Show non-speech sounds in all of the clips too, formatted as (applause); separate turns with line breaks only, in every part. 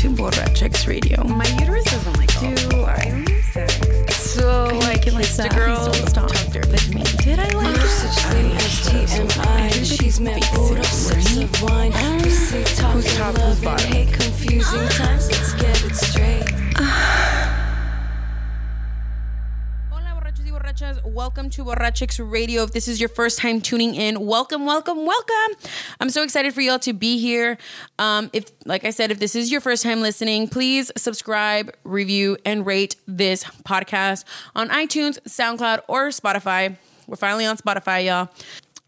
to Borrachx Radio.
My uterus doesn't like
Do I sex?
So like
can, like,
it's the
stop.
girl
Please don't stop.
talked with me. Did I like
No such thing as TMI. She's met Buddha, sips of wine. Pussy talking,
top, who's
love,
bottom?
hate, confusing ah. times. Let's get it straight. (sighs)
Hola, borrachos y borrachas. Welcome to Borrachx Radio. If this is your first time tuning in, welcome, welcome, welcome. I'm so excited for y'all to be here. Um, if, like I said, if this is your first time listening, please subscribe, review, and rate this podcast on iTunes, SoundCloud, or Spotify. We're finally on Spotify, y'all.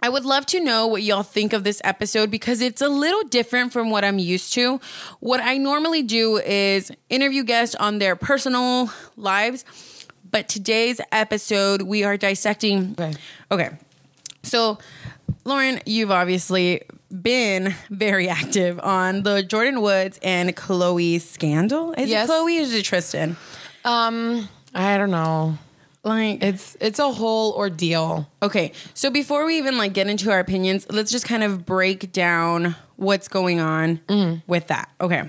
I would love to know what y'all think of this episode because it's a little different from what I'm used to. What I normally do is interview guests on their personal lives, but today's episode we are dissecting.
Okay.
Okay. So, Lauren, you've obviously been very active on the Jordyn Woods and Khloe scandal. Is
Yes.
it Khloe or is it Tristan?
Um, I don't know.
Like
It's it's a whole ordeal.
Okay, so before we even like get into our opinions, let's just kind of break down what's going on with that. Okay.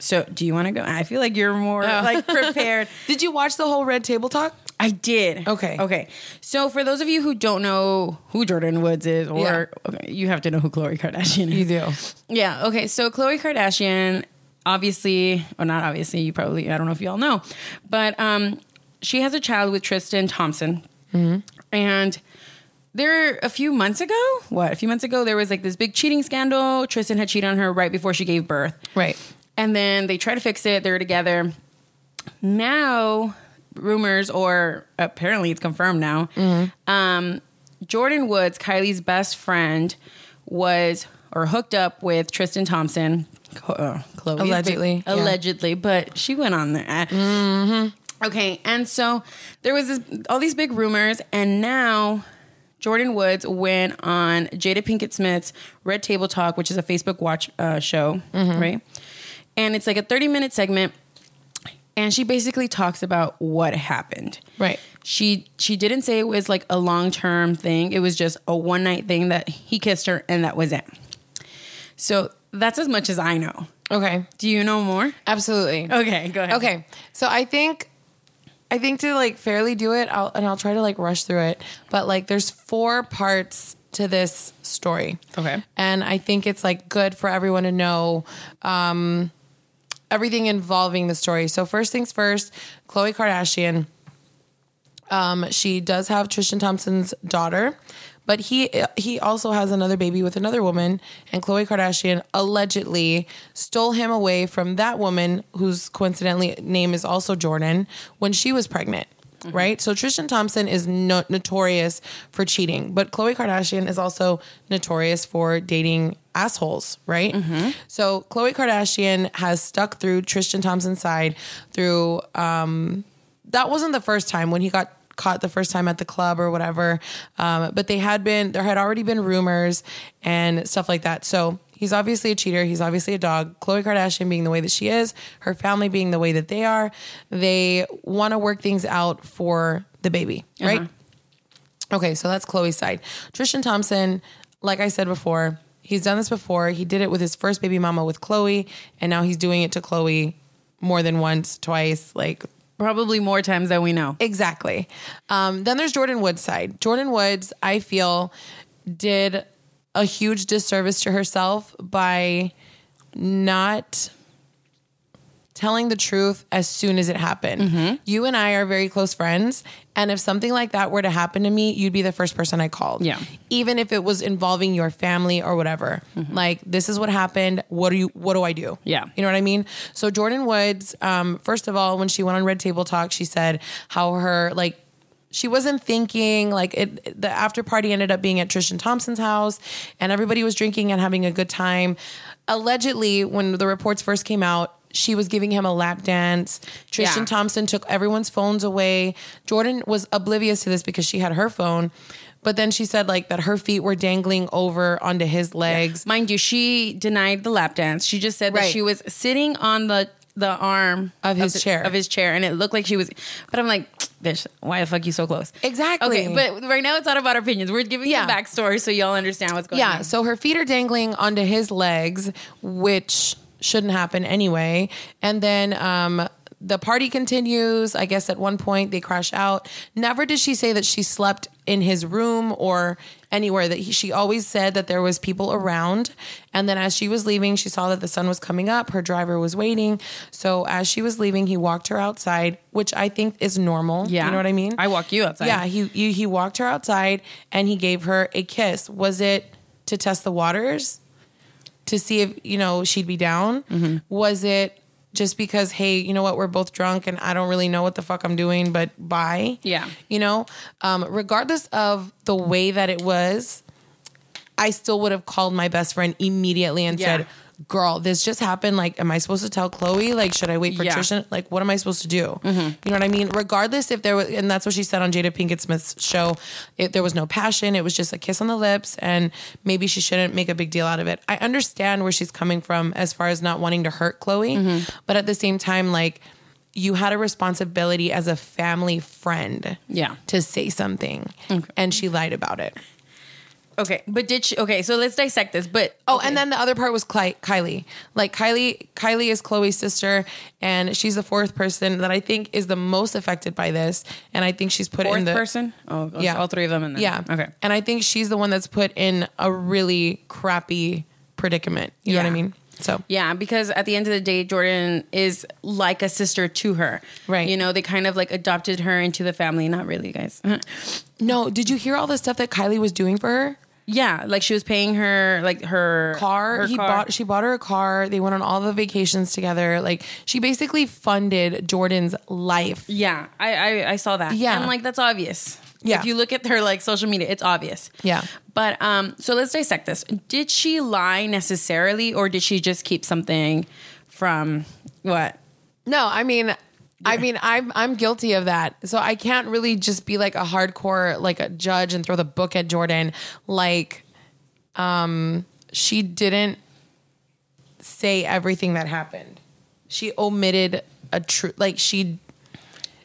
So, do you want to go? I feel like you're more like prepared. (laughs)
Did you watch the whole Red Table Talk?
I did.
Okay.
Okay. So, for those of you who don't know who Jordyn Woods is, or
Yeah.
okay, you have to know who Khloe Kardashian is.
You do.
Yeah. Okay. So Khloe Kardashian, obviously, or not obviously, you probably, I don't know if y'all know, but um, she has a child with Tristan Thompson. And there, a few months ago, what, a few months ago, there was like this big cheating scandal. Tristan had cheated on her right before she gave birth.
Right.
And then they try to fix it. They're together. Now, rumors, or apparently it's confirmed now, um, Jordyn Woods, Kylie's best friend, was or hooked up with Tristan Thompson. Uh, Khloe's big-
Allegedly, yeah.
allegedly, but she went on there. Okay, and so there was this, all these big rumors, and now Jordyn Woods went on Jada Pinkett Smith's Red Table Talk, which is a Facebook Watch uh, show, right? And it's like a thirty-minute segment, and she basically talks about what happened.
Right.
She she didn't say it was like a long-term thing. It was just a one-night thing that he kissed her, and that was it. So that's as much as I know.
Okay.
Do you know more?
Absolutely.
Okay, go ahead.
Okay. So I think I think to like fairly do it, I'll and I'll try to like rush through it. But like there's four parts to this story.
Okay.
And I think it's like good for everyone to know um everything involving the story. So first things first, Khloe Kardashian um, she does have Tristan Thompson's daughter, but he he also has another baby with another woman, and Khloe Kardashian allegedly stole him away from that woman, whose coincidentally name is also Jordan, when she was pregnant. Mm-hmm. Right, so Tristan Thompson is no- notorious for cheating, but Khloe Kardashian is also notorious for dating assholes. Right, mm-hmm. so Khloe Kardashian has stuck through Tristan Thompson's side through um, that wasn't the first time when he got caught the first time at the club or whatever. Um, but they had been there had already been rumors and stuff like that. So he's obviously a cheater. He's obviously a dog. Khloe Kardashian being the way that she is, her family being the way that they are, they want to work things out for the baby, right? Okay, so that's Khloe's side. Tristan Thompson, like I said before, he's done this before. He did it with his first baby mama with Khloe, and now he's doing it to Khloe more than once, twice, like
Probably more times than we know.
Exactly. Um, then there's Jordyn Woods' side. Jordyn Woods, I feel, did a huge disservice to herself by not telling the truth as soon as it happened. You and I are very close friends, and if something like that were to happen to me, you'd be the first person I called.
Yeah.
Even if it was involving your family or whatever. Like this is what happened. What do you what do I do?
Yeah.
You know what I mean? So Jordyn Woods, um, first of all, when she went on Red Table Talk, she said how her like she wasn't thinking like it the after party ended up being at Tristan Thompson's house and everybody was drinking and having a good time. Allegedly, when the reports first came out, she was giving him a lap dance. Tristan
Yeah.
Thompson took everyone's phones away. Jordyn was oblivious to this because she had her phone. But then she said like that her feet were dangling over onto his legs.
Mind you, she denied the lap dance. She just said that she was sitting on the the arm
Of his
the-
chair.
of his chair, and it looked like she was. But I'm like, bitch, why the fuck you so close?
Exactly.
Okay, but right now it's not about our opinions. We're giving
Yeah.
you the backstory so y'all understand what's going
Yeah,
on. Yeah.
So her feet are dangling onto his legs, which shouldn't happen anyway. And then um, the party continues. I guess at one point they crash out. Never did she say that she slept in his room or anywhere. That he, she always said that there was people around. And then as she was leaving, she saw that the sun was coming up. Her driver was waiting. So as she was leaving, he walked her outside, which I think is normal.
Yeah.
you know what I mean.
I walk you outside.
Yeah, he, he he walked her outside and he gave her a kiss. Was it to test the waters? To see if, you know, she'd be down?
Mm-hmm.
Was it just because, hey, you know what, we're both drunk and I don't really know what the fuck I'm doing, but bye?
Yeah.
You know? Um, regardless of the way that it was, I still would have called my best friend immediately and
Yeah.
said, Girl, this just happened. Like, am I supposed to tell Khloe? Like, should I wait for
Yeah.
Tristan? Like, what am I supposed to do?
Mm-hmm.
You know what I mean? Regardless if there was, and that's what she said on Jada Pinkett Smith's show, it, there was no passion. It was just a kiss on the lips, and maybe she shouldn't make a big deal out of it. I understand where she's coming from as far as not wanting to hurt Khloe,
Mm-hmm.
but at the same time, like, you had a responsibility as a family friend
Yeah.
to say something, and she lied about it.
Okay, but did she? Okay, so let's dissect this. But
Oh,
okay.
and then the other part was Ky- Kylie. Like Kylie, Kylie is Khloe's sister, and she's the fourth person that I think is the most affected by this. And I think she's put
fourth
in the
person. Oh,
Yeah.
all three of them. And then,
Yeah.
Okay.
And I think she's the one that's put in a really crappy predicament. You know what I mean? So
Yeah, because at the end of the day, Jordyn is like a sister to her.
Right.
You know, they kind of like adopted her into the family. Not really, guys. (laughs)
no, did you hear all the stuff that Kylie was doing for her?
Yeah, like she was paying her like her
car.
Her
he
car.
bought she bought her a car. They went on all the vacations together. Like she basically funded Jordyn's life.
Yeah, I, I I saw that.
Yeah.
and like that's obvious.
Yeah.
if you look at her like social media, it's obvious.
Yeah.
but um, so let's dissect this. Did she lie necessarily, or did she just keep something from what?
No, I mean, I mean, I'm I'm guilty of that. So I can't really just be like a hardcore like a judge and throw the book at Jordyn. Like, um, she didn't say everything that happened. She omitted a true like she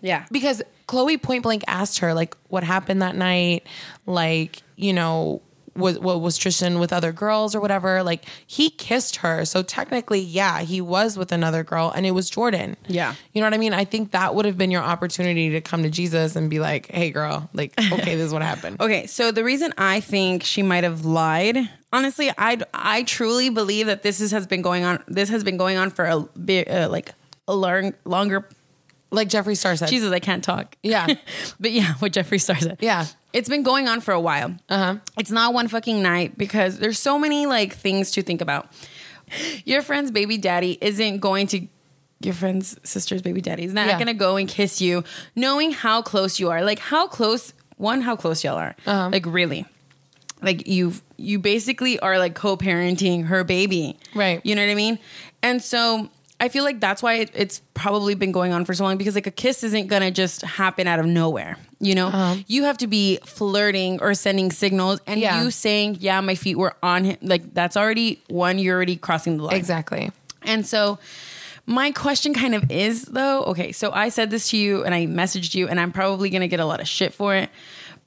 Yeah,
because Khloe point blank asked her like what happened that night, like you know was what was Tristan with other girls or whatever. Like he kissed her, so technically, yeah, he was with another girl, and it was Jordyn.
Yeah.
you know what I mean. I think that would have been your opportunity to come to Jesus and be like, "Hey, girl, like (laughs) okay, this is what happened."
Okay, so the reason I think she might have lied, honestly, I I truly believe that this is, has been going on. This has been going on for a bit, uh, like a long, longer.
Like Jeffree Star said,
Jesus, I can't talk.
Yeah. (laughs)
but yeah, what Jeffree Star said.
Yeah.
it's been going on for a while. Uh huh. It's not one fucking night because there's so many like things to think about. Your friend's baby daddy isn't going to. Your friend's sister's baby daddy is not
Yeah.
gonna go and kiss you, knowing how close you are. Like how close, one, how close y'all are.
Uh-huh.
Like really, like you, you basically are like co-parenting her baby,
Right.
You know what I mean? And so I feel like that's why it, it's probably been going on for so long because like a kiss isn't gonna just happen out of nowhere. You know,
Uh-huh.
you have to be flirting or sending signals, and
Yeah.
you saying, "Yeah, my feet were on him." Like that's already one. You're already crossing the line.
exactly.
And so my question kind of is though, okay, so I said this to you and I messaged you and I'm probably to get a lot of shit for it,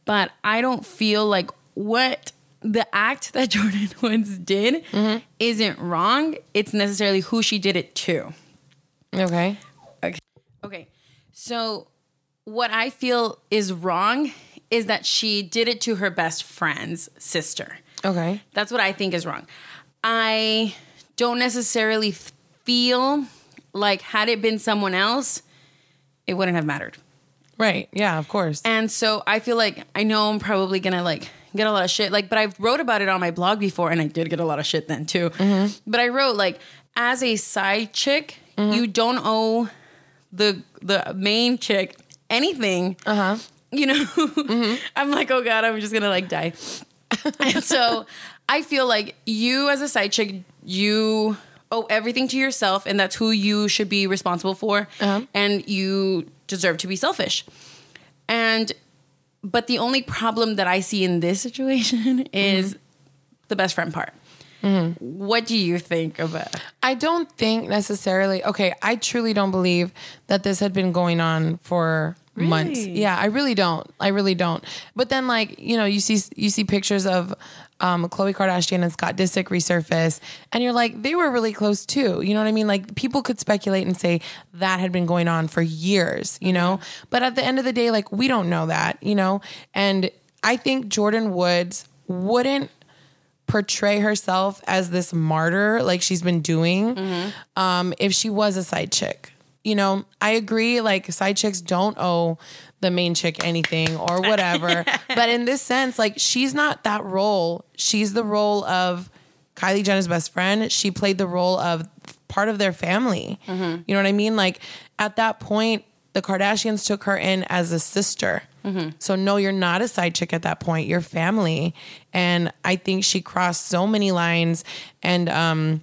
but I don't feel like what the act that (laughs) Jordyn Woods did mm-hmm. isn't wrong. It's necessarily who she did it to.
Okay.
Okay. Okay. So what I feel is wrong is that she did it to her best friend's sister.
Okay.
That's what I think is wrong. I don't necessarily feel like had it been someone else, it wouldn't have mattered.
Right. Yeah. Of course.
And so I feel like I know I'm probably gonna like get a lot of shit. Like, but I've wrote about it on my blog before, and I did get a lot of shit then too. Mm-hmm. But I wrote like, as a side chick, mm-hmm. you don't owe the the main chick anything. Uh huh. You know, mm-hmm. (laughs) I'm like, oh god, I'm just gonna like die. and so I feel like you as a side chick, you owe everything to yourself, and that's who you should be responsible for, uh-huh. and you deserve to be selfish. And but the only problem that I see in this situation (laughs) is the best friend part. Mm-hmm. What do you think about? It?
I don't think necessarily. Okay, I truly don't believe that this had been going on for months. Yeah, I really don't. I really don't. But then like, you know, you see you see pictures of um, Khloe Kardashian and Scott Disick resurface, and you're like, they were really close too. You know what I mean? Like people could speculate and say that had been going on for years, you know? But at the end of the day, like we don't know that, you know? And I think Jordyn Woods wouldn't portray herself as this martyr like she's been doing um, if she was a side chick. You know, I agree, like side chicks don't owe the main chick anything or (laughs) whatever. but in this sense, like she's not that role. She's the role of Kylie Jenner's best friend. She played the role of part of their family. You know what I mean? Like at that point, the Kardashians took her in as a sister. So no, you're not a side chick at that point. You're family. And I think she crossed so many lines and um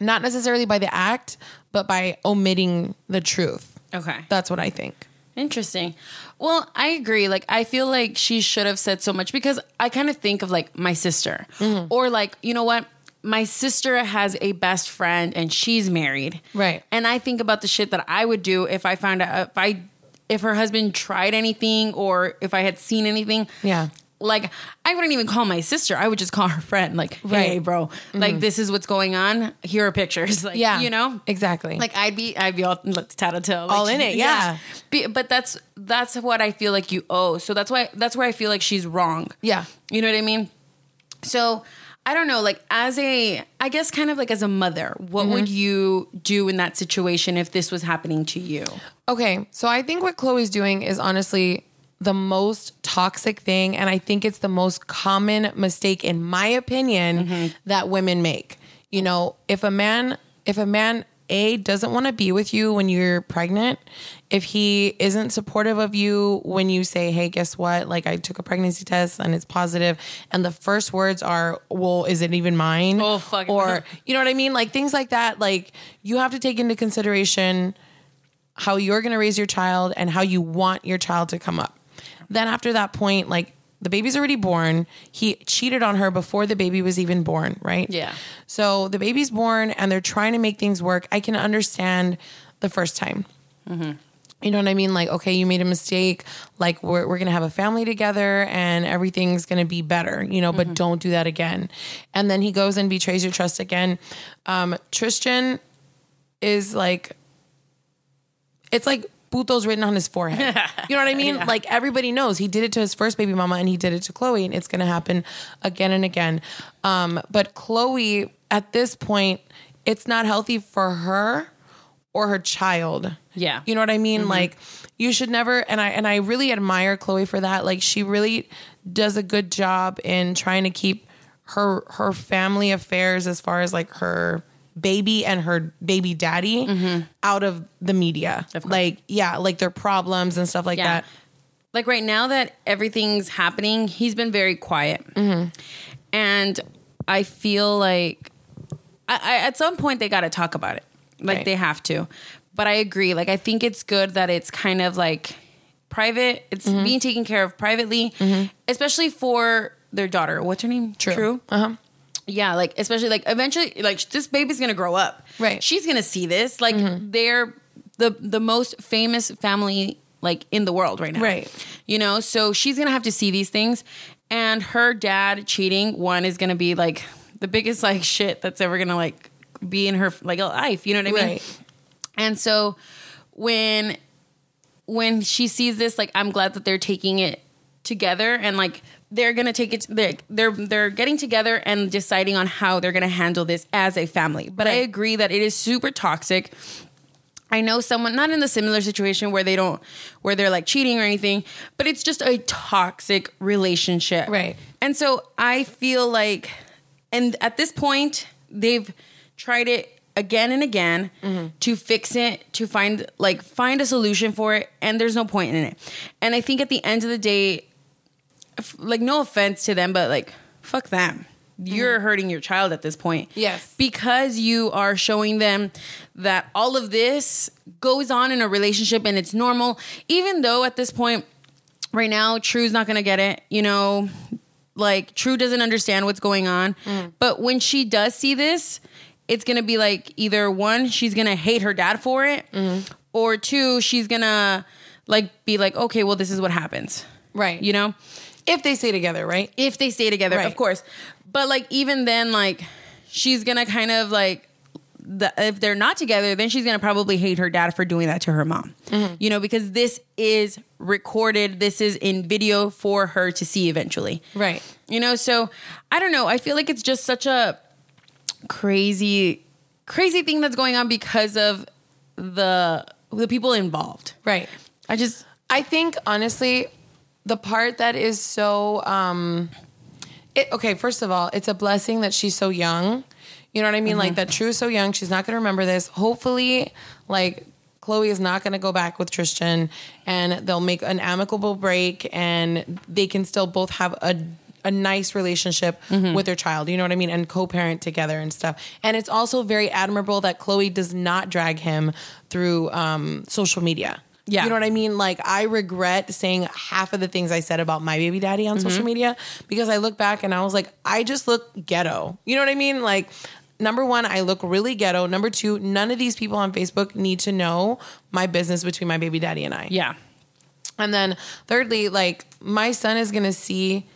not necessarily by the act, but by omitting the truth.
Okay.
That's what I think.
Interesting. Well, I agree. Like, I feel like she should have said so much because I kind of think of like my sister,
Mm-hmm.
or like, you know what? My sister has a best friend and she's married.
Right.
And I think about the shit that I would do if I found out, if I, if her husband tried anything or if I had seen anything.
Yeah.
Like, I wouldn't even call my sister. I would just call her friend. Like, hey,
Right. Mm-hmm.
bro, like, this is what's going on. Here are pictures. (laughs) Like,
Yeah.
you know?
Exactly.
Like I'd be, I'd be all tattletale, like,
All in it, yeah. (laughs)
Be- But that's that's what I feel like you owe. So that's why that's where I feel like she's wrong.
Yeah.
you know what I mean. So I don't know, like as a, I guess kind of like as a mother, what would
Mm-hmm.
you do in that situation if this was happening to you?
Okay, so I think what Khloe's doing is honestly the most toxic thing, and I think it's the most common mistake, in my opinion, that women make. You know, if a man, if a man a doesn't want to be with you when you're pregnant, if he isn't supportive of you when you say, "Hey, guess what? Like I took a pregnancy test and it's positive," and the first words are, "Well, is it even mine?"
Oh, fuck.
Or you know what I mean? Like things like that. Like you have to take into consideration how you're going to raise your child and how you want your child to come up. Then after that point, like the baby's already born. He cheated on her before the baby was even born, right?
Yeah.
So the baby's born and they're trying to make things work. I can understand the first time. You know what I mean? Like, okay, you made a mistake. Like, we're, we're going to have a family together and everything's going to be better, you know, but don't do that again. And then he goes and betrays your trust again. Um, Tristan is like, it's like puto's written on his forehead. (laughs) You know what I mean? Like everybody knows he did it to his first baby mama and he did it to Khloe, and it's gonna happen again and again. Um, but Khloe, at this point, it's not healthy for her or her child.
Yeah.
You know what I mean? Like you should never and I and I really admire Khloe for that. Like she really does a good job in trying to keep her her family affairs as far as like her baby and her baby daddy out of the media. like yeah, like their problems and stuff like
Yeah.
that.
Like right now that everything's happening, he's been very quiet, and I feel like I, I, at some point they got to talk about it. Like
Right.
they have to. But I agree. Like I think it's good that it's kind of like private. It's
Mm-hmm.
being taken care of privately, especially for their daughter. What's her name? True.
Uh-huh.
Yeah, like especially like eventually like this baby's gonna grow up.
Right. Mm-hmm.
She's gonna see this. Like they're the the most famous family like in the world right now.
Right.
You know, so she's gonna have to see these things. And her dad cheating, one is gonna be like the biggest like shit that's ever gonna like be in her like life. You know what I mean?
Right.
And so when when she sees this, like I'm glad that they're taking it together and like they're gonna take it. They're they're, they're getting together and deciding on how they're gonna handle this as a family. But I agree that it is super toxic. I know someone not in the similar situation where they don't where they're like cheating or anything, but it's just a toxic relationship.
Right.
And so I feel like and at this point they've tried it again and again mm-hmm. to fix it, to find like find a solution for it and there's no point in it. And I think at the end of the day like no offense to them but like fuck them. You're mm-hmm. hurting your child at this point
Yes.
because you are showing them that all of this goes on in a relationship and it's normal, even though at this point, right now, True's not gonna get it, you know, like True doesn't understand what's going on. Mm. But when she does see this, it's gonna be like either one, she's gonna hate her dad for it, mm-hmm. or two, she's gonna like be like, okay, well, this is what happens,
Right.
you know,
if they stay together, right?
if they stay together,
Right.
of course. But like even then, like she's gonna kind of like. The, if they're not together, then she's gonna probably hate her dad for doing that to her mom.
Mm-hmm.
You know, because this is recorded, this is in video for her to see eventually.
Right.
You know, so I don't know. I feel like it's just such a crazy, crazy thing that's going on because of the the people involved.
Right.
I just
I think honestly, the part that is so um it, okay, first of all, it's a blessing that she's so young. You know what I mean? Like that True is so young, she's not gonna remember this. Hopefully, like Khloe is not gonna go back with Tristan and they'll make an amicable break and they can still both have a a nice relationship with their child, you know what I mean, and co-parent together and stuff. And it's also very admirable that Khloe does not drag him through um, social media.
Yeah.
You know what I mean? Like I regret saying half of the things I said about my baby daddy on social mm-hmm. media because I look back and I was like, I just look ghetto. You know what I mean? Like number one, I look really ghetto. Number two, none of these people on Facebook need to know my business between my baby daddy and I.
yeah.
And then thirdly, like my son is gonna see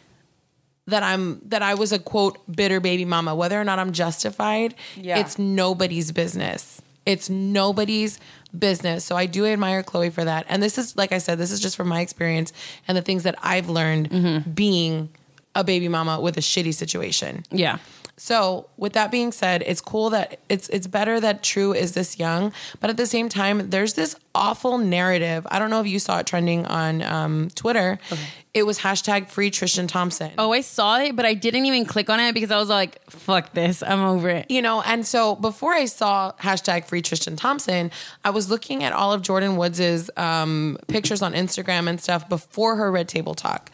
that I'm that I was a quote bitter baby mama. Whether or not I'm justified,
Yeah.
it's nobody's business. It's nobody's business. So I do admire Khloe for that. And this is like I said, this is just from my experience and the things that I've learned
Mm-hmm.
being a baby mama with a shitty situation.
Yeah.
So, with that being said, it's cool that it's it's better that True is this young, but at the same time, there's this awful narrative. I don't know if you saw it trending on um, Twitter. It was hashtag Free Tristan Thompson.
Oh, I saw it, but I didn't even click on it because I was like, fuck this. I'm over it.
you know, and so before I saw hashtag Free Tristan Thompson, I was looking at all of Jordyn Woods's um, pictures on Instagram and stuff before her Red Table Talk,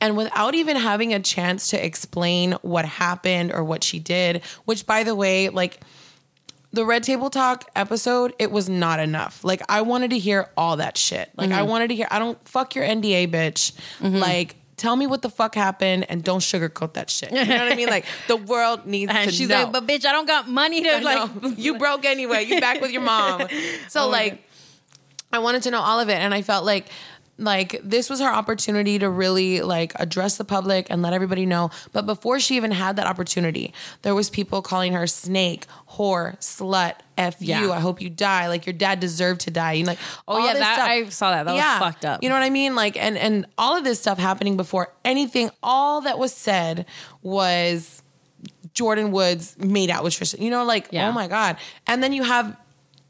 and without even having a chance to explain what happened or what she did. Which, by the way, like. The Red Table Talk episode, it was not enough. Like I wanted to hear all that shit. Like I mm-hmm. wanted to hear I don't fuck your NDA bitch. Mm-hmm. Like tell me what the fuck happened and don't sugarcoat that shit. You know what I mean? Like the world needs (laughs)
And
to
she's
know.
like, but bitch, I don't got money to like. (laughs)
you broke anyway. You back with your mom. (laughs) So
Oh
like I wanted to know all of it and I felt like like this was her opportunity to really like address the public and let everybody know. But before she even had that opportunity, there was people calling her snake, whore, slut, F you.
Yeah.
I hope you die. Like your dad deserved to die. You know, like
Oh, yeah, that-
stuff.
I saw that. That was fucked up.
You know what I mean? Like and and all of this stuff happening before anything, all that was said was Jordyn Woods made out with Tristan. You know, like,
Yeah.
oh my God. And then you have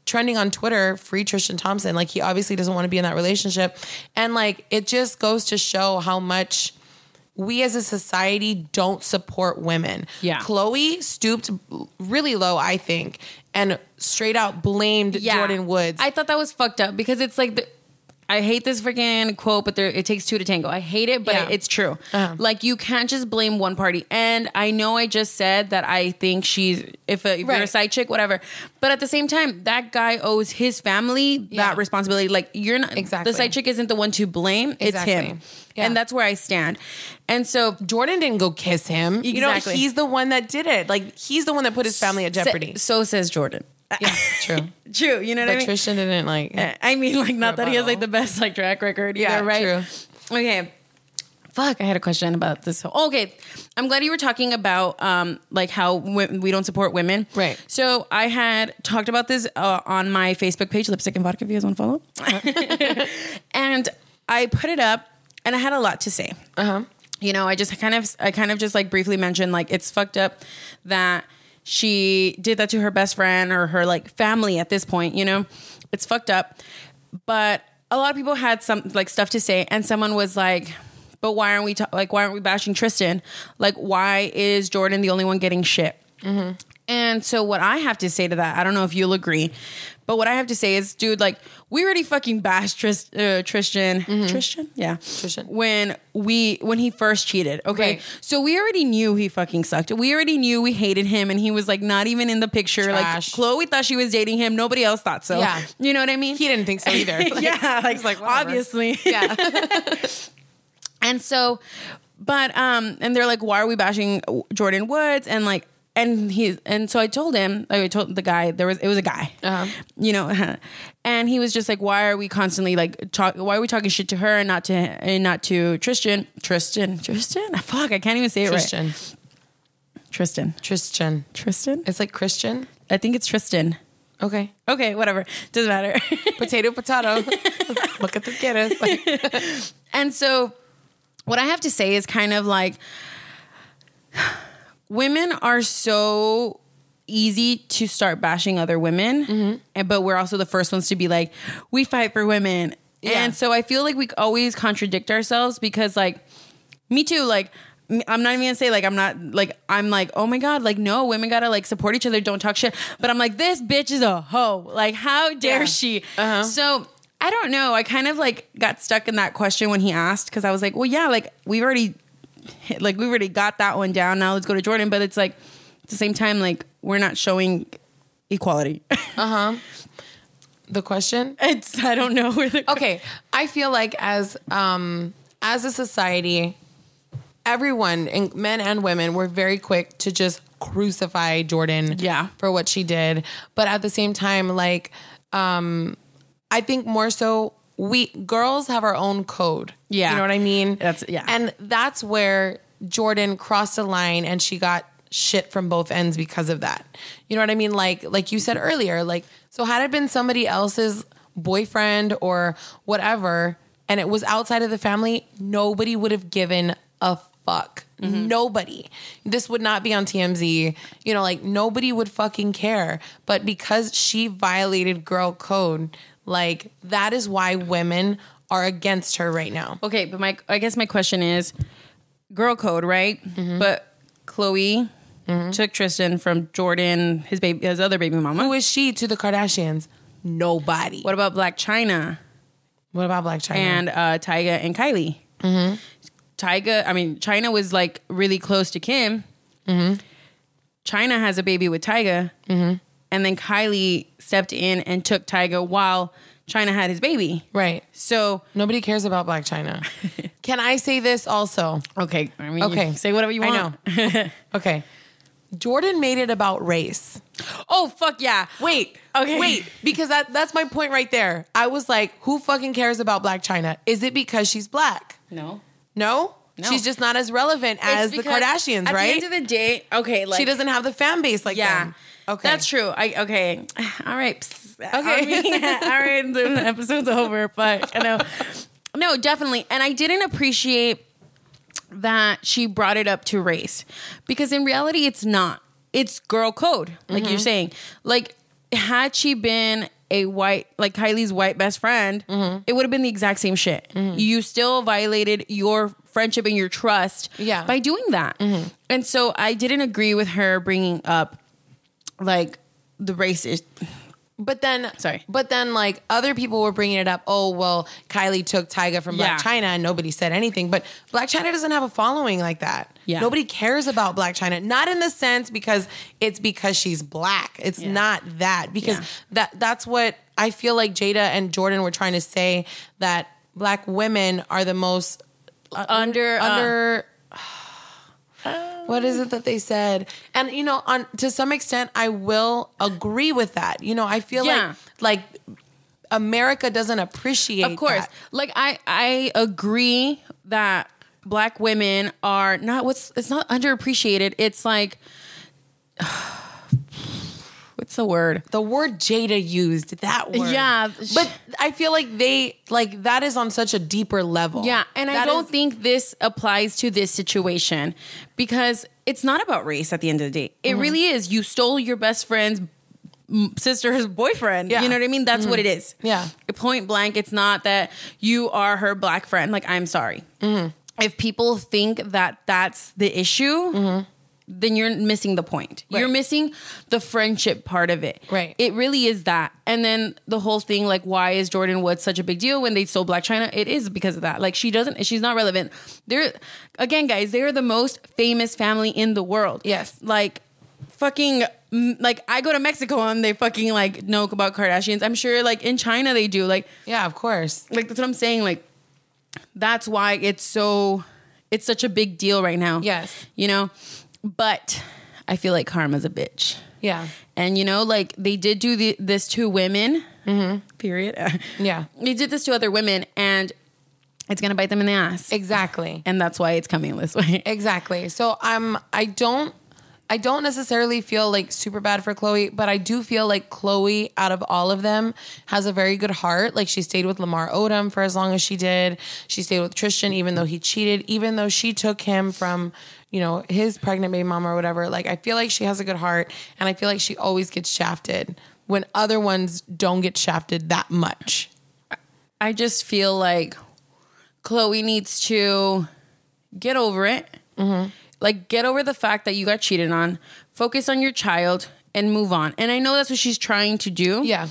trending on Twitter, free Tristan Thompson. Like, he obviously doesn't want to be in that relationship. And like, it just goes to show how much we as a society don't support women.
Yeah.
Khloe stooped really low, I think, and straight out blamed Jordyn Woods.
I thought that was fucked up because it's like the, I hate this freaking quote, but there it takes two to tango. I hate it, but
Yeah.
it's true.
Uh-huh.
Like you can't just blame one party. And I know I just said that I think she's if, a, if you're a side chick, whatever. But at the same time, that guy owes his family
Yeah.
that responsibility. Like you're not
Exactly.
the side chick isn't the one to blame. It's him.
Yeah.
And that's where I stand. And so
Jordyn didn't go kiss him. You know, he's the one that did it. Like, he's the one that put his family at jeopardy.
So says Jordyn.
Yeah, true. (laughs)
True. You know what I
But
mean?
Tristan didn't like.
I mean, like, not that he has like the best like track record.
Yeah,
either, right?
true.
Okay. Fuck, I had a question about this. Whole, okay, I'm glad you were talking about um like how w- we don't support women.
Right.
So I had talked about this uh, on my Facebook page, Lipstick and Vodka. If you guys want to follow, (laughs) and I put it up, and I had a lot to say.
Uh huh.
You know, I just kind of, I kind of just like briefly mentioned like it's fucked up that she did that to her best friend or her like family at this point. You know, it's fucked up. But a lot of people had some like stuff to say, and someone was like, "But why aren't we ta- like why aren't we bashing Tristan? Like why is Jordyn the only one getting shit?" Mm-hmm. And so what I have to say to that, I don't know if you'll agree, but what I have to say is, dude, like we already fucking bashed Tris- uh, Tristan, Tristan, yeah,
Tristan.
when we when he first cheated. Okay,
Right.
so we already knew he fucking sucked. We already knew we hated him, and he was like not even in the picture.
Trash.
Like Khloe thought she was dating him, nobody else thought so.
Yeah.
you know what I mean?
He didn't think so (laughs) either. Like,
yeah, (laughs) like,
like, whatever.
obviously,
Yeah. (laughs)
and so, but um, and they're like, why are we bashing Jordyn Woods? And like, and he and so I told him, like I told the guy there was it was a guy,
Uh-huh.
you know, and he was just like, why are we constantly like talk? Why are we talking shit to her and not to and not to Tristan? Tristan, Tristan. (laughs) Fuck, I can't even say it right. Tristan,
Tristan.
Tristan.
It's like Christian.
I think it's Tristan.
Okay.
Okay, whatever, doesn't matter. (laughs)
Potato, potato. (laughs) Look at the kiddos.
And so, what I have to say is kind of like women are so easy to start bashing other women, and but we're also the first ones to be like, we fight for women.
Yeah.
And so I feel like we always contradict ourselves because, like, me too, like. I'm not even gonna say like I'm not like I'm like oh my god like no women gotta like support each other don't talk shit but I'm like this bitch is a hoe like how dare
Yeah.
she
Uh-huh.
so I don't know. I kind of like got stuck in that question when he asked because I was like, well, yeah, like we've already, hit, (laughs) like we already got that one down. Now let's go to Jordyn. But it's like at the same time, like we're not showing equality. (laughs) Uh huh.
The question.
it's I don't know where the
Okay. I feel like as um as a society, everyone, in- men and women, were very quick to just crucify Jordyn
Yeah.
for what she did. But at the same time, like, um, I think more so we girls have our own code.
Yeah.
You know what I mean?
That's- yeah.
And that's where Jordyn crossed a line and she got shit from both ends because of that. You know what I mean? Like like you said earlier, like so had it been somebody else's boyfriend or whatever and it was outside of the family, nobody would have given a fuck. Mm-hmm. Nobody. This would not be on TMZ. You know, like nobody would fucking care. But because she violated girl code, like that is why women are against her right now.
Okay, but my I guess my question is, girl code, right?
Mm-hmm.
But Khloe took Tristan from Jordan, his baby, his other baby mama.
Who is she to the Kardashians? Nobody.
what about Blac Chyna
What about Blac Chyna?
and uh, Tyga and Kylie?
Mm-hmm.
Tyga, I mean, Chyna was like really close to Kim.
Mm-hmm.
Chyna has a baby with Tyga, and then Kylie stepped in and took Tyga while Chyna had his baby.
right.
So
Nobody cares about Blac Chyna. (laughs) Can I say this also?
okay, I mean,
Okay.
say whatever you
I
want.
know. Okay. Jordyn made it about race.
oh fuck yeah!
Wait.
Okay.
Wait, because that, that's my point right there. I was like, who fucking cares about Blac Chyna? Is it because she's black?
No.
No?
No.
She's just not as relevant as the Kardashians,
at
right?
the end of the day, okay, like
she doesn't have the fan base like
Yeah.
them. Okay.
That's true. I okay. (sighs) All right.
Okay.
I (laughs) mean, all right. The episode's over, but I know. No, definitely. And I didn't appreciate that she brought it up to race because in reality, it's not. It's girl code, like
Mm-hmm.
you're saying. Like, had she been a white, like Kylie's white best friend,
Mm-hmm.
it would have been the exact same shit. You still violated your friendship and your trust
Yeah. Mm-hmm.
by doing that. And so I didn't agree with her bringing up like the racist.
But then,
Sorry.
But then, like other people were bringing it up. Oh well, Kylie took Tyga from Blac
Yeah.
Chyna, and nobody said anything. But Blac Chyna doesn't have a following like that.
Yeah.
nobody cares about Blac Chyna. Not in the sense because it's because she's black. It's not that because
Yeah.
that that's what I feel like Jada and Jordyn were trying to say that black women are the most
Under uh,
under (sighs) what is it that they said and you know on to some extent i will agree with that you know i feel
Yeah.
like like america doesn't appreciate
of course
that.
like i i agree that black women are not what's it's not underappreciated it's like (sighs) what's the word
the word jada used that word
Yeah.
but i feel like they like that is on such a deeper level
yeah and i don't
is-
think this applies to this situation because it's not about race at the end of the day
Mm-hmm.
it really is you stole your best friend's sister's (laughs) boyfriend
Yeah. Mm-hmm.
you know what i mean that's what it is
Yeah.
point blank it's not that you are her black friend like i'm sorry
Mm-hmm.
if people think that that's the issue then you're missing the point you're
Mm-hmm.
Missing the friendship part of it
Right.
it really is that and then the whole thing like why is jordyn woods such a big deal when they sold blac chyna it is because of that like she doesn't she's not relevant they're again guys they're the most famous family in the world
Yes.
like fucking like I go to Mexico and they fucking like know about Kardashians. I'm sure like in China they do. Like
yeah of course
like that's what I'm saying. Like that's why it's so it's such a big deal right now.
Yes.
You know? But I feel like karma's a bitch.
Yeah.
And you know, like they did do the, this to women. Mm-hmm. Period. (laughs)
Yeah.
They did this to other women, and it's gonna bite them in the ass.
Exactly.
and that's why it's coming this way. (laughs)
Exactly. So I'm I don't I don't necessarily feel like super bad for Khloe, but I do feel like Khloe out of all of them has a very good heart. Like she stayed with Lamar Odom for as long as she did. She stayed with Tristan even though he cheated, even though she took him from, you know, his pregnant baby mama or whatever. Like I feel like she has a good heart and I feel like she always gets shafted when other ones don't get shafted that much.
I just feel like Khloe needs to get over it. Mm-hmm. Like, get over the fact that you got cheated on, focus on your child, and move on. And I know that's what she's trying to do.
Yeah.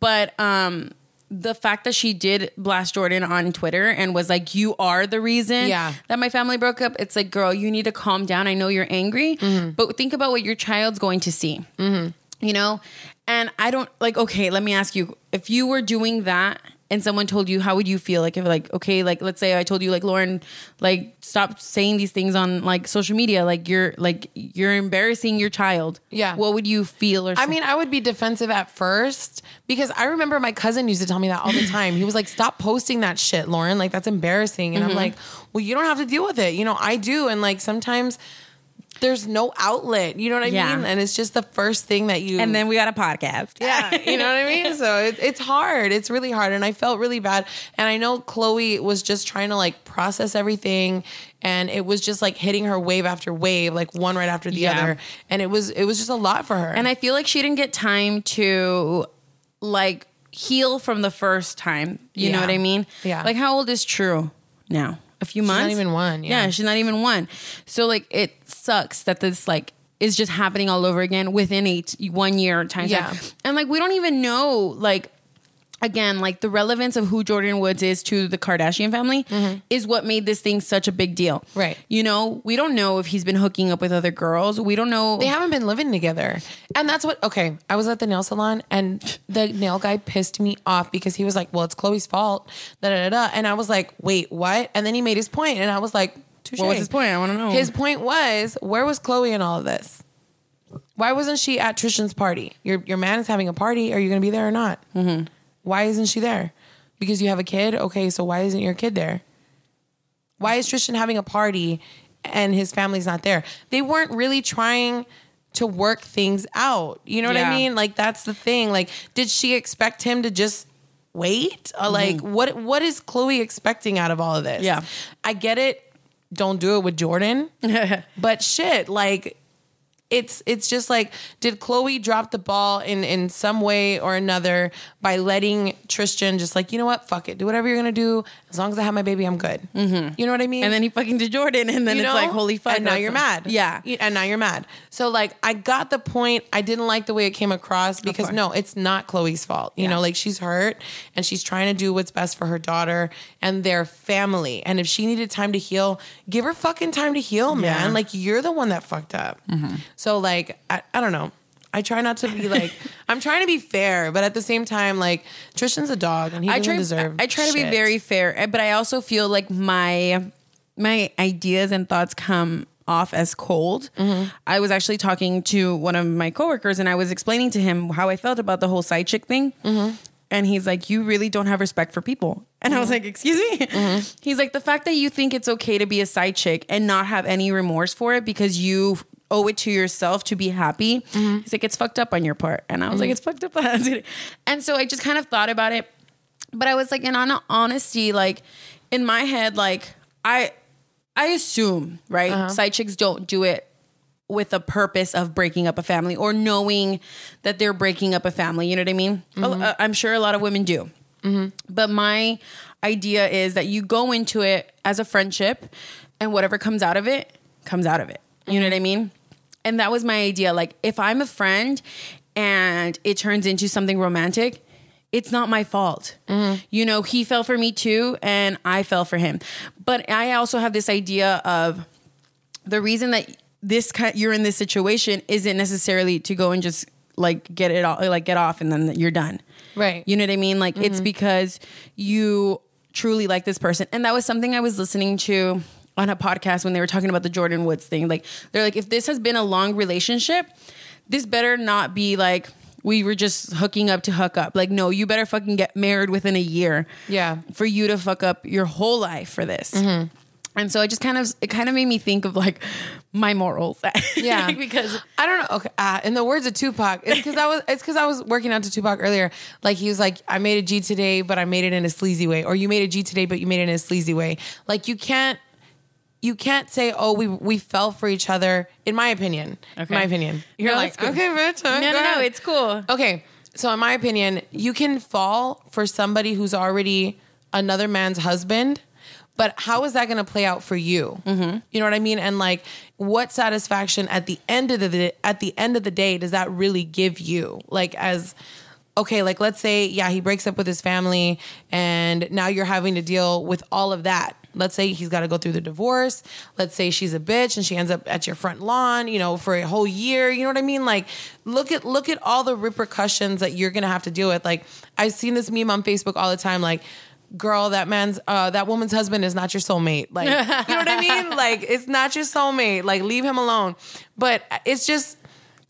But um, the fact that she did blast Jordyn on Twitter and was like, "You are the reason
Yeah.
that my family broke up." It's like, girl, you need to calm down. I know you're angry, but think about what your child's going to see. You know, and I don't like. Okay, let me ask you: if you were doing that and someone told you, how would you feel? Like, if like, okay, like let's say I told you, like Lauren, like stop saying these things on like social media. Like you're like you're embarrassing your child.
Yeah.
what would you feel? Or
I mean, I would be defensive at first because I remember my cousin used to tell me that all the time. He was like, "Stop posting that shit, Lauren. Like that's embarrassing." And I'm mm-hmm. like, "Well, you don't have to deal with it. You know, I do." And like sometimes there's no outlet. You know what I
Yeah.
mean? And it's just the first thing that you
and then we got a podcast.
yeah, (laughs) you know what I mean? So it, it's hard. It's really hard. And I felt really bad. And I know Khloe was just trying to like process everything. And it was just like hitting her wave after wave, like one right after the
Yeah.
other. And it was it was just a lot for her.
And I feel like she didn't get time to like heal from the first time. You know what I mean?
Yeah.
Like how old is True now? A few months?
not even one, yeah.
she's not even one. So like it sucks that this like is just happening all over again within eight one year time.
Yeah.
span. And like we don't even know like again, like the relevance of who Jordyn Woods is to the Kardashian family is what made this thing such a big deal.
Mm-hmm. Right.
You know, we don't know if he's been hooking up with other girls. We don't know.
They haven't been living together. And that's what, okay, I was at the nail salon and the nail guy pissed me off because he was like, well, it's Khloe's fault. Da, da, da. And I was like, wait, what? And then he made his point and I was like, touche.
What was his point? I wanna know.
His point was, where was Khloe in all of this? Why wasn't she at Tristan's party? Your, your man is having a party. Are you going to be there or not? Mm-hmm. Why isn't she there? Because you have a kid? Okay, so why isn't your kid there? Why is Tristan having a party and his family's not there? They weren't really trying to work things out. You know what
Yeah.
I mean? Like that's the thing. Like, did she expect him to just wait? Or like, what what is Khloe expecting out of all of this?
Yeah.
I get it. Don't do it with Jordyn. (laughs) but shit, like it's it's just like did Khloe drop the ball in in some way or another by letting Tristan just like you know what? Fuck it. Do whatever you're gonna do. As long as I have my baby I'm good. Mm-hmm. you know what I mean?
And then he fucking to Jordyn, and then
you
it's
know?
like, holy fuck.
and now you're mad.
Yeah.
And now you're mad. So like I got the point. I didn't like the way it came across because no it's not Khloe's fault. You
Yeah.
know like she's hurt and she's trying to do what's best for her daughter and their family. And if she needed time to heal give her fucking time to heal man.
Yeah.
like you're the one that fucked up. So like I, I don't know I try not to be (laughs) like I'm trying to be fair, but at the same time, like Tristan's a dog and he
I
doesn't
try.
deserve.
I try to be very fair, eh, but I also feel like my my ideas and thoughts come off as cold.
Mm-hmm.
I was actually talking to one of my coworkers, and I was explaining to him how I felt about the whole side chick thing.
Mm-hmm.
And he's like, "You really don't have respect for people." And I was like, "Excuse me."
Mm-hmm.
He's like, "The fact that you think it's okay to be a side chick and not have any remorse for it because you owe it to yourself to be happy."
Mm-hmm.
He's like, "It's fucked up on your part." And I was like, mm-hmm. "It's fucked up." (laughs) and so I just kind of thought about it, but I was like, in on honesty, like in my head, like I, I assume right, uh-huh. side chicks don't do it with a purpose of breaking up a family or knowing that they're breaking up a family. You know what I mean? Mm-hmm. Uh, I'm sure a lot of women do. Mm-hmm. But my idea is that you go into it as a friendship and whatever comes out of it, comes out of it. You know what I mean? And that was my idea. Like, if I'm a friend and it turns into something romantic, it's not my fault. Mm-hmm. You know, he fell for me too, and I fell for him. But I also have this idea of the reason that this you're in this situation isn't necessarily to go and just like get it all like get off and then you're done
Right.
you know what i mean like it's mm-hmm. because you truly like this person and that was something i was listening to on a podcast when they were talking about the Jordyn Woods thing. Like they're like, if this has been a long relationship, this better not be like we were just hooking up to hook up. Like, no, you better fucking get married within a year.
Yeah.
For you to fuck up your whole life for this.
Mm-hmm.
And so it just kind of it kind of made me think of like my morals. (laughs)
Yeah,
because
I don't know. Okay, uh, in the words of Tupac, it's because I was it's because I was working out to Tupac earlier. Like he was like, I made a G today, but I made it in a sleazy way, or you made a G today, but you made it in a sleazy way. Like you can't you can't say, oh, we we fell for each other. In my opinion,
Okay.
my opinion, you're
No,
like, okay, bitch,
no, no, no, it's cool.
Okay, so in my opinion, you can fall for somebody who's already another man's husband, but how is that going to play out for you? Mm-hmm. You know what I mean? And like, what satisfaction at the end of the at the end of the day does that really give you? Like, as okay, like let's say, yeah, he breaks up with his family, and now you're having to deal with all of that. Let's say he's got to go through the divorce. Let's say she's a bitch and she ends up at your front lawn, you know, for a whole year. You know what I mean? Like, look at look at all the repercussions that you're gonna have to deal with. Like, I've seen this meme on Facebook all the time. Like, girl, that man's uh, that woman's husband is not your soulmate. Like, you know what I mean? (laughs) Like, it's not your soulmate. Like, leave him alone. But it's just.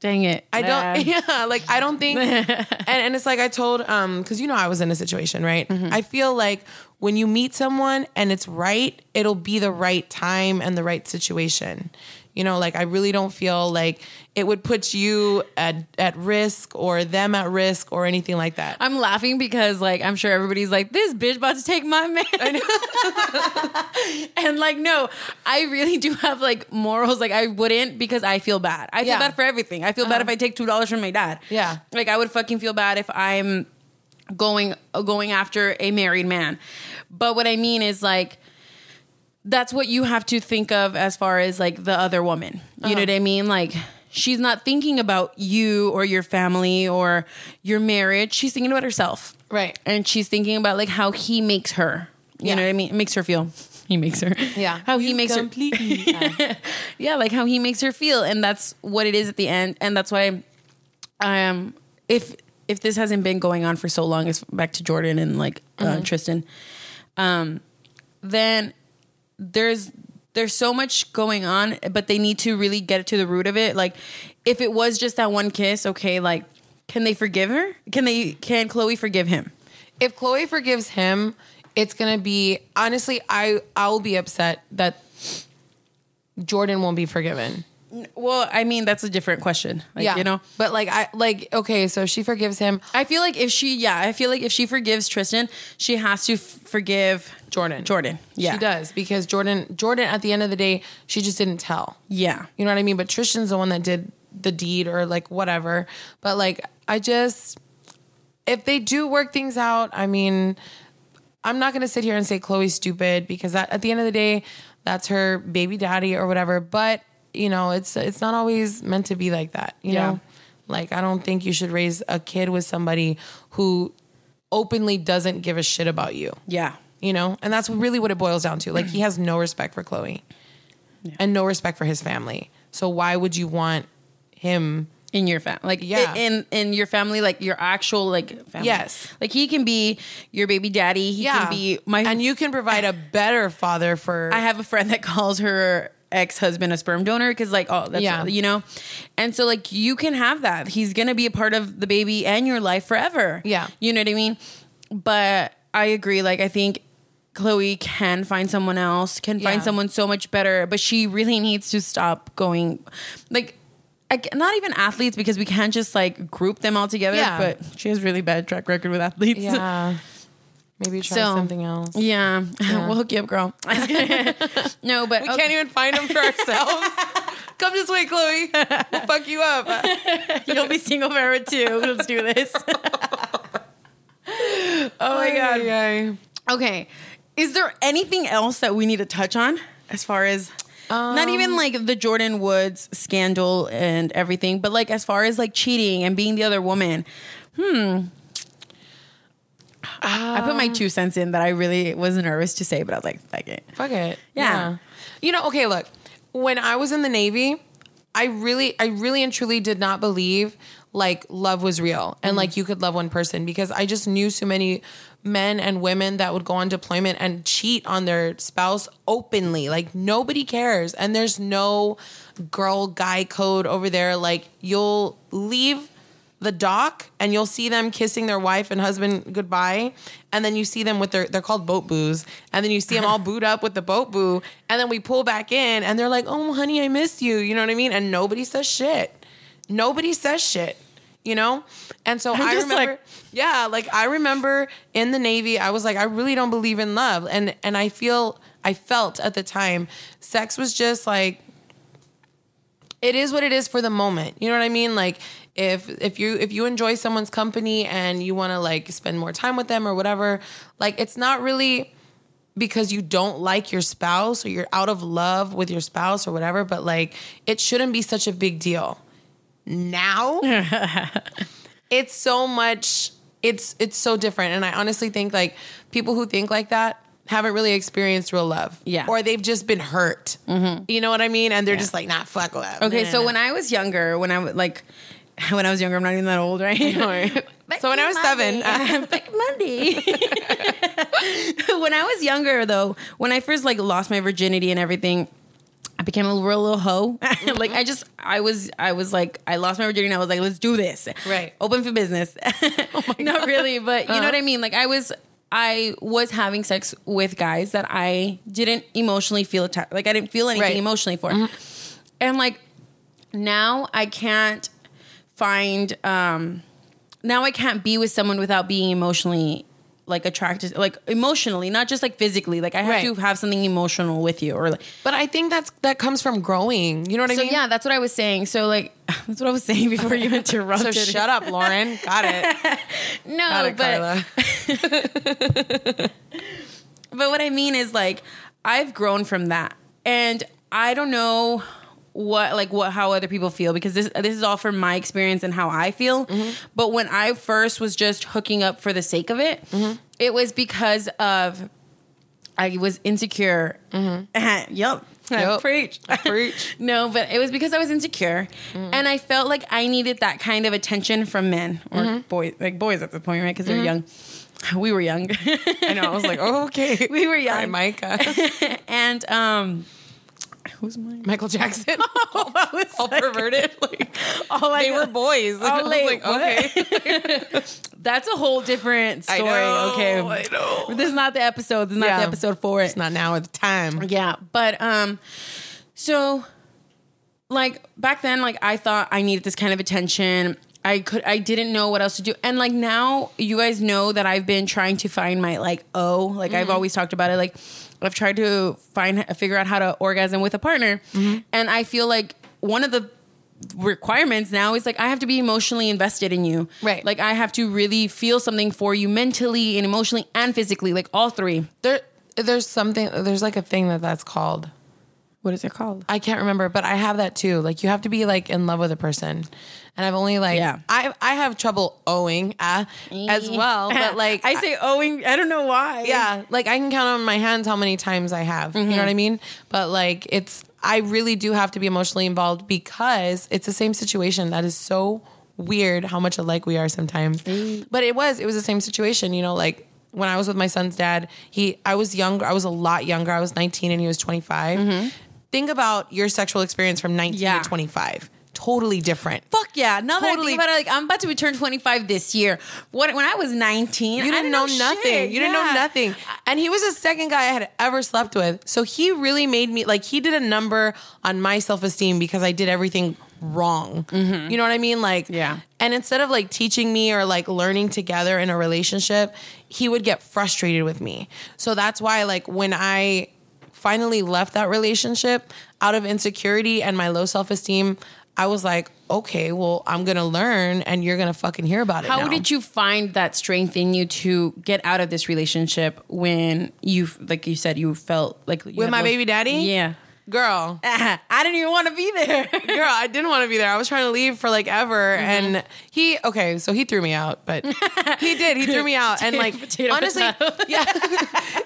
Dang it.
I don't.
Yeah. (laughs)
Yeah, like I don't think. (laughs) and, and it's like I told, um, because you know I was in a situation, right? I feel like when you meet someone and it's right, it'll be the right time and the right situation. You know, like I really don't feel like it would put you at at risk or them at risk or anything like that.
I'm laughing because like I'm sure everybody's like this bitch about to take my man. (laughs) and like no, I really do have like morals. Like I wouldn't because I feel bad. I feel
Yeah.
bad for everything. I feel bad uh-huh. if I take two dollars from my dad.
Yeah.
like I would fucking feel bad if I'm going going after a married man. But what I mean is like that's what you have to think of as far as like the other woman. You know what I mean? Like she's not thinking about you or your family or your marriage. She's thinking about herself.
Right.
And she's thinking about like how he makes her. You
Yeah.
know what I mean? It makes her feel. He makes her.
Yeah. (laughs)
How he
You
makes her
completely. (laughs)
yeah, like how he makes her feel, and that's what it is at the end, and that's why, um, if if this hasn't been going on for so long, it's back to Jordyn and like uh, Tristan, um, then there's there's so much going on, but they need to really get to the root of it. Like, if it was just that one kiss, okay, like, can they forgive her? Can they? Can Khloe forgive him?
if Khloe forgives him, it's gonna be honestly, I I will be upset that Jordyn won't be forgiven.
Well, I mean, that's a different question. Like,
yeah,
you know.
but like I like okay, so she forgives him.
I feel like if she, yeah, I feel like if she forgives Tristan, she has to f- forgive
Jordyn.
Jordyn, yeah,
She does because Jordyn Jordyn at the end of the day, she just didn't tell.
yeah,
You know what I mean? But Tristan's the one that did the deed or like whatever. But like I just if they do work things out, I mean, I'm not gonna sit here and say Khloe's stupid because that, at the end of the day, that's her baby daddy or whatever. But you know, it's it's not always meant to be like that. You
Yeah.
know, like I don't think you should raise a kid with somebody who openly doesn't give a shit about you
yeah,
you know and that's really what it boils down to like he has no respect for khloe and no respect for his family so why would you want him
in your family, like
Yeah.
yeah, in in your family, like your actual like family.
Yes.
like he can be your baby daddy. He can be my.
and you can provide a better father for
I have a friend that (laughs) calls her ex husband a sperm donor because like oh that's
Yeah.
you know, and so like you can have that. He's gonna be a part of the baby and your life forever.
Yeah.
you know what I mean. But I agree. Like I think Khloe can find someone else, can find
Yeah.
someone so much better, but she really needs to stop going like. I, not even athletes because we can't just like group them all together.
Yeah.
But she has really bad track record with athletes.
yeah maybe try
So,
something else
Yeah, (laughs) we'll hook you up, girl. (laughs) no, but
we can't even find them for ourselves (laughs) come this way khloe we'll fuck you up
You'll be single forever too. Let's do this. oh my god.
god
Okay. Is there anything else that we need to touch on as far as not even like the Jordyn Woods scandal and everything, but like as far as like cheating and being the other woman? Hmm. I put my ah. two cents in that I really was nervous to say, but I was like, fuck it.
Fuck it.
Yeah.
You know, okay, look. When I was in the Navy, I really I really and truly did not believe like love was real and mm. like you could love one person because I just knew so many men and women that would go on deployment and cheat on their spouse openly. Like nobody cares. And there's no girl guy code over there. Like you'll leave the dock and you'll see them kissing their wife and husband goodbye and then you see them with their they're called boat boos and then you see them all (laughs) booed up with the boat boo and then we pull back in and they're like oh honey i miss you you know what i mean? And nobody says shit. Nobody says shit you know? And so (laughs) i
just
remember
like-
yeah like i remember in the navy i was like i really don't believe in love and and i feel i felt at the time sex was just like it is what it is for the moment. You know what I mean? Like if if you if you enjoy someone's company and you want to like spend more time with them or whatever, like it's not really because you don't like your spouse or you're out of love with your spouse or whatever, but like it shouldn't be such a big deal. Now (laughs) it's so much it's it's so different and I honestly think like people who think like that haven't really experienced real love.
Yeah.
Or they've just been hurt. Mm-hmm. You know what I mean? And they're just like, nah, fuck love.
Okay,
Nah,
so
nah,
when I was younger, when I was like, (laughs) when I was younger, I'm not even that old, right? (laughs) (laughs)
So when I was seven,
Back Monday. Um, when I was younger, though, when I first like lost my virginity and everything, I became a real little hoe. like I just, I was, I was like, I lost my virginity. and I was like, let's do this.
Right.
Open for business. Oh not really, but you know uh-huh. what I mean. Like I was. I was having sex with guys that I didn't emotionally feel attached. Like I didn't feel anything
Right.
emotionally for, and like now I can't find um now I can't be with someone without being emotionally like attracted like emotionally not just like physically like I have
Right.
to have something emotional with you or like
but I think that's that comes from growing. You know what I
so
mean?
yeah that's what I was saying so like (laughs) that's what I was saying before you (laughs) interrupted.
So shut up, Lauren. Got it. (laughs)
no
Got it,
but But what I mean is like I've grown from that. And I don't know what like what how other people feel because this this is all from my experience and how I feel. Mm-hmm. But when I first was just hooking up for the sake of it, mm-hmm. it was because of I was insecure. Mm-hmm. (laughs)
Yep, Yup.
Preach.
I Preach. (laughs)
no, but it was because I was insecure and I felt like I needed that kind of attention from men or boys, like boys at the point, right? Because they're young. (laughs) We were young.
I know. I was like, oh, okay.
we were
Hi,
young.
Micah.
and um who's mine?
Michael Jackson. (laughs) all,
was
all
like- (laughs)
perverted. Like,
all like,
they were boys.
Oh, (laughs)
I was
like,
like, okay.
That's a whole different story.
know,
okay.
I know.
This is not the episode. This is not the episode for it.
It's not now at the time.
Yeah, but um, so like back then, like I thought I needed this kind of attention. I could, I didn't know what else to do, and like now, you guys know that I've been trying to find my like O. Like I've always talked about it. Like I've tried to find, figure out how to orgasm with a partner, mm-hmm. and I feel like one of the requirements now is like I have to be emotionally invested in you.
Right.
Like I have to really feel something for you mentally and emotionally and physically, like all three.
There, there's something. There's like a thing that that's called.
What is it called?
I can't remember, but I have that too. Like you have to be like in love with a person, and I've only like
Yeah.
I I have trouble owing uh, as eh. well. But (laughs) like
I say owing, I don't know why.
yeah, like I can count on my hands how many times I have. You know mm-hmm. what I mean? But like it's I really do have to be emotionally involved because it's the same situation. That is so weird how much alike we are sometimes. Eh. But it was it was the same situation, you know, like when I was with my son's dad, he I was younger, I was a lot younger. I was 19 and he was 25. Mm-hmm. Think about your sexual experience from 19
Yeah.
to 25. Totally different.
Fuck yeah. Now that I think about it, like I'm about to return 25 this year. When, when I was 19,
You
I
didn't, know,
shit.
nothing. You didn't know nothing. And he was the second guy I had ever slept with. So he really made me like he did a number on my self-esteem because I did everything wrong. Mm-hmm. You know what I mean? Like
Yeah.
And instead of like teaching me or like learning together in a relationship, he would get frustrated with me. So that's why like when I finally left that relationship out of insecurity and my low self-esteem, I was like, okay, well, I'm gonna learn and you're gonna fucking hear about it.
How
now.
did you find that strength in you to get out of this relationship when you, like you said, you felt like you
With my
low-
baby daddy?
Yeah. (laughs) (laughs)
girl,
I didn't even want to be there.
girl, I didn't want to be there. I was trying to leave for like ever,
Mm-hmm.
and he okay, so he threw me out, but (laughs) he did. He threw me out, and like
Potato,
honestly,
potato.
yeah,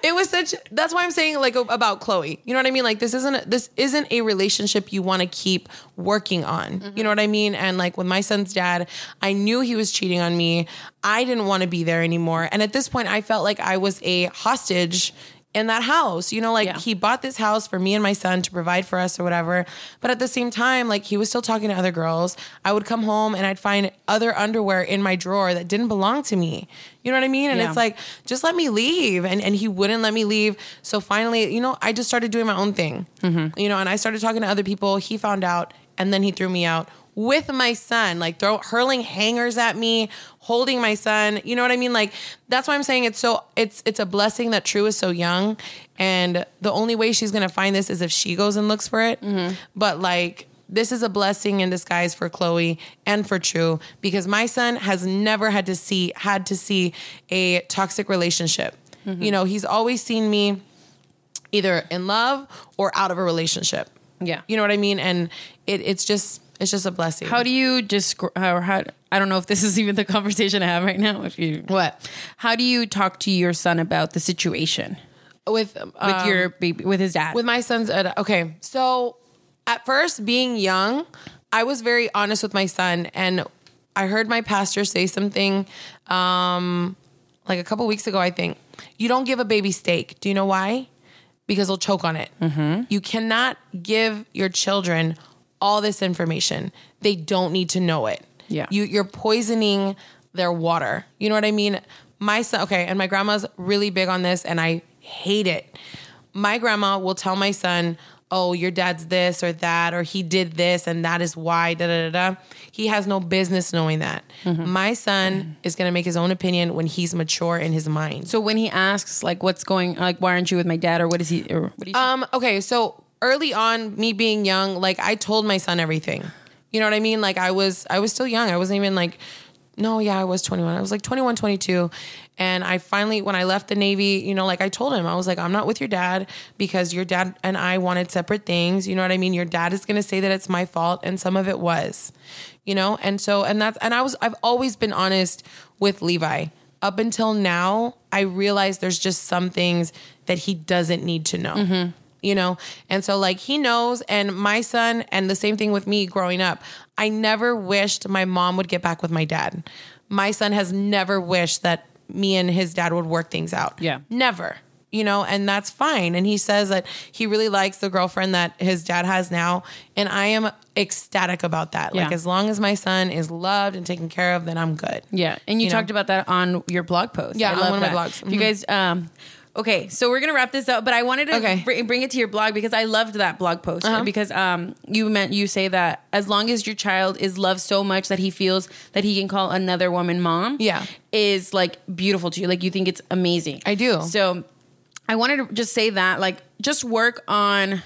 it was such. That's why I'm saying like about Khloe. You know what I mean? Like this isn't this isn't a relationship you want to keep working on.
Mm-hmm.
You know what I mean? And like with my son's dad, I knew he was cheating on me. I didn't want to be there anymore, and at this point, I felt like I was a hostage in that house. You know, like
Yeah.
he bought this house for me and my son to provide for us or whatever. But at the same time, like he was still talking to other girls. I would come home and I'd find other underwear in my drawer that didn't belong to me. You know what I mean? And
Yeah.
it's like, just let me leave. And and he wouldn't let me leave. So finally, you know, I just started doing my own thing. Mm-hmm. You know, and I started talking to other people. He found out and then he threw me out with my son, like throw hurling hangers at me, holding my son. You know what I mean? Like that's why I'm saying it's so it's it's a blessing that True is so young, and the only way she's gonna find this is if she goes and looks for it. Mm-hmm. But like this is a blessing in disguise for Khloe and for True because my son has never had to see had to see a toxic relationship. Mm-hmm. You know, he's always seen me either in love or out of a relationship.
Yeah.
You know what I mean? And it, it's just it's just a blessing.
How do you describe? How, how I don't know if this is even the conversation I have right now. If you
what
how do you talk to your son about the situation
with
with
um,
your baby with his dad?
with my son's uh, okay so at first being young i was very honest with my son and i heard my pastor say something um like a couple weeks ago i think you don't give a baby steak do you know why because they'll choke on it you cannot give your children all this information they don't need to know it
Yeah.
you you're poisoning their water you know what i mean my son okay and my grandma's really big on this and i hate it my grandma will tell my son, "Oh, your dad's this or that, or he did this, and that is why." Da da da da. He has no business knowing that. My son is going to make his own opinion when he's mature in his mind.
so when he asks like what's going like why aren't you with my dad or what is he or what do you
Um. Okay. So early on, me being young, like I told my son everything. You know what I mean? Like I was, I was still young. I wasn't even like, no, yeah, I was 21. I was like 21, 22. And I finally, when I left the Navy, you know, like I told him, I was like, I'm not with your dad because your dad and I wanted separate things. You know what I mean? Your dad is going to say that it's my fault. And some of it was, you know? And so, and that's, and I was, I've always been honest with Levi. Up until now, I realize there's just some things that he doesn't need to know mm-hmm. You know and so like he knows and my son and the same thing with me growing up i never wished my mom would get back with my dad my son has never wished that me and his dad would work things out
Yeah.
never you know and that's fine and he says that he really likes the girlfriend that his dad has now and i am ecstatic about that like as long as my son is loved and taken care of then i'm good
Yeah, and you,
You know?
talked about that on your blog post.
Yeah,
I
on
love
one of my
that.
blogs.
If You guys, um, okay, so we're gonna wrap this up, but I wanted to
Okay.
bring, bring it to your blog because I loved that blog post
Uh-huh.
because um, you meant you say that as long as your child is loved so much that he feels that he can call another woman mom,
Yeah.
is like beautiful to you. Like you think it's amazing.
I do.
So I wanted to just say that, like, just work on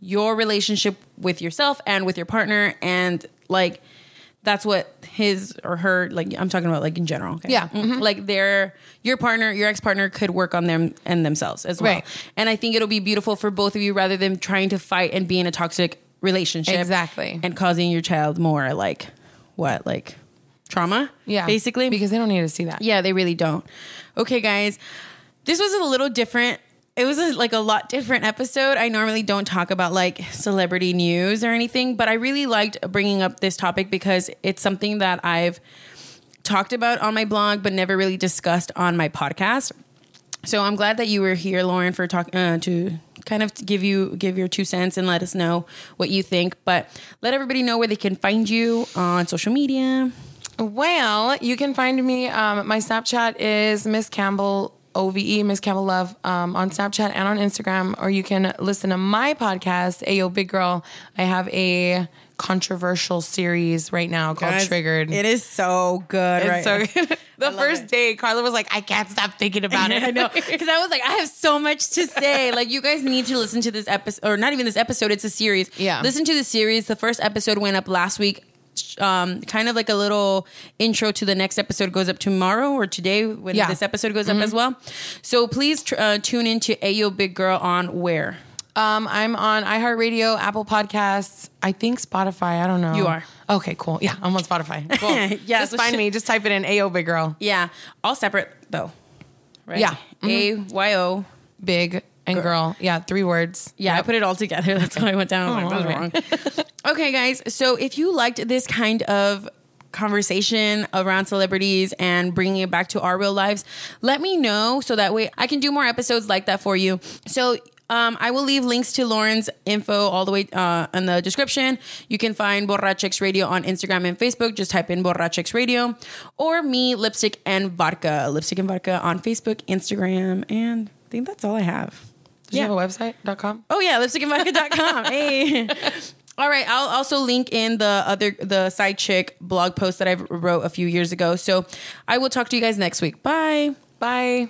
your relationship with yourself and with your partner, and like, that's what his or her like. I'm talking about like in general. Okay?
Yeah.
Mhm. like their your partner, your ex partner could work on them and themselves as well.
Right.
And I think it'll be beautiful for both of you rather than trying to fight and be in a toxic relationship.
Exactly.
And causing your child more like what like trauma.
yeah
basically
because they don't need to see that
yeah, they really don't. Okay, guys, this was a little different. It was a, like a lot different episode. I normally don't talk about like celebrity news or anything, but I really liked bringing up this topic because it's something that I've talked about on my blog, but never really discussed on my podcast. So I'm glad that you were here, Lauren, for talking uh, to kind of give you give your two cents and let us know what you think. But let everybody know where they can find you on social media.
Well, you can find me. Um, my Snapchat is Miss Campbell OVE, Miss Campbell Love, um, on Snapchat and on Instagram. Or you can listen to my podcast, Ayo Big Girl. I have a controversial series right now called
Guys,
Triggered.
It is so good,
It's so good. (laughs) the first
it.
day, Carla was like, "I can't stop thinking about (laughs) it."
I know because I was like, I have so much to say. Like, you guys need to listen to this episode, or not even this episode. It's a series.
Yeah.
listen to the series. The first episode went up last week. Um, kind of like a little intro to the next episode goes up tomorrow or today when
Yeah.
this episode goes up as well. So please tr- uh, tune into Ayo Big Girl on where
Um, I'm on iHeartRadio, Apple Podcasts, I think Spotify. I don't know.
You are.
Okay, cool. Yeah, I'm on Spotify. (laughs) Cool.
Yeah,
Just find me. Just type it in Ayo Big Girl.
Yeah, all separate though. Right?
Yeah.
A Y O.
Big and girl. Yeah, three words.
Yeah, I put it all together. (laughs) That's why I went down. I was like,
Oh,
that's wrong. (laughs) okay, guys. So if you liked this kind of conversation around celebrities and bringing it back to our real lives, let me know so that way I can do more episodes like that for you. So um, I will leave links to Lauren's info all the way uh, in the description. You can find Borrachx Radio on Instagram and Facebook. Just type in Borrachx Radio or me, Lipstick and Vodka. Lipstick and Vodka on Facebook, Instagram, and I think that's all I have.
Do you have a website.com?
Oh yeah, lipstickandvodka.com. (laughs) hey. All right, I'll also link in the other the side chick blog post that I wrote a few years ago. So I will talk to you guys next week. Bye.
Bye.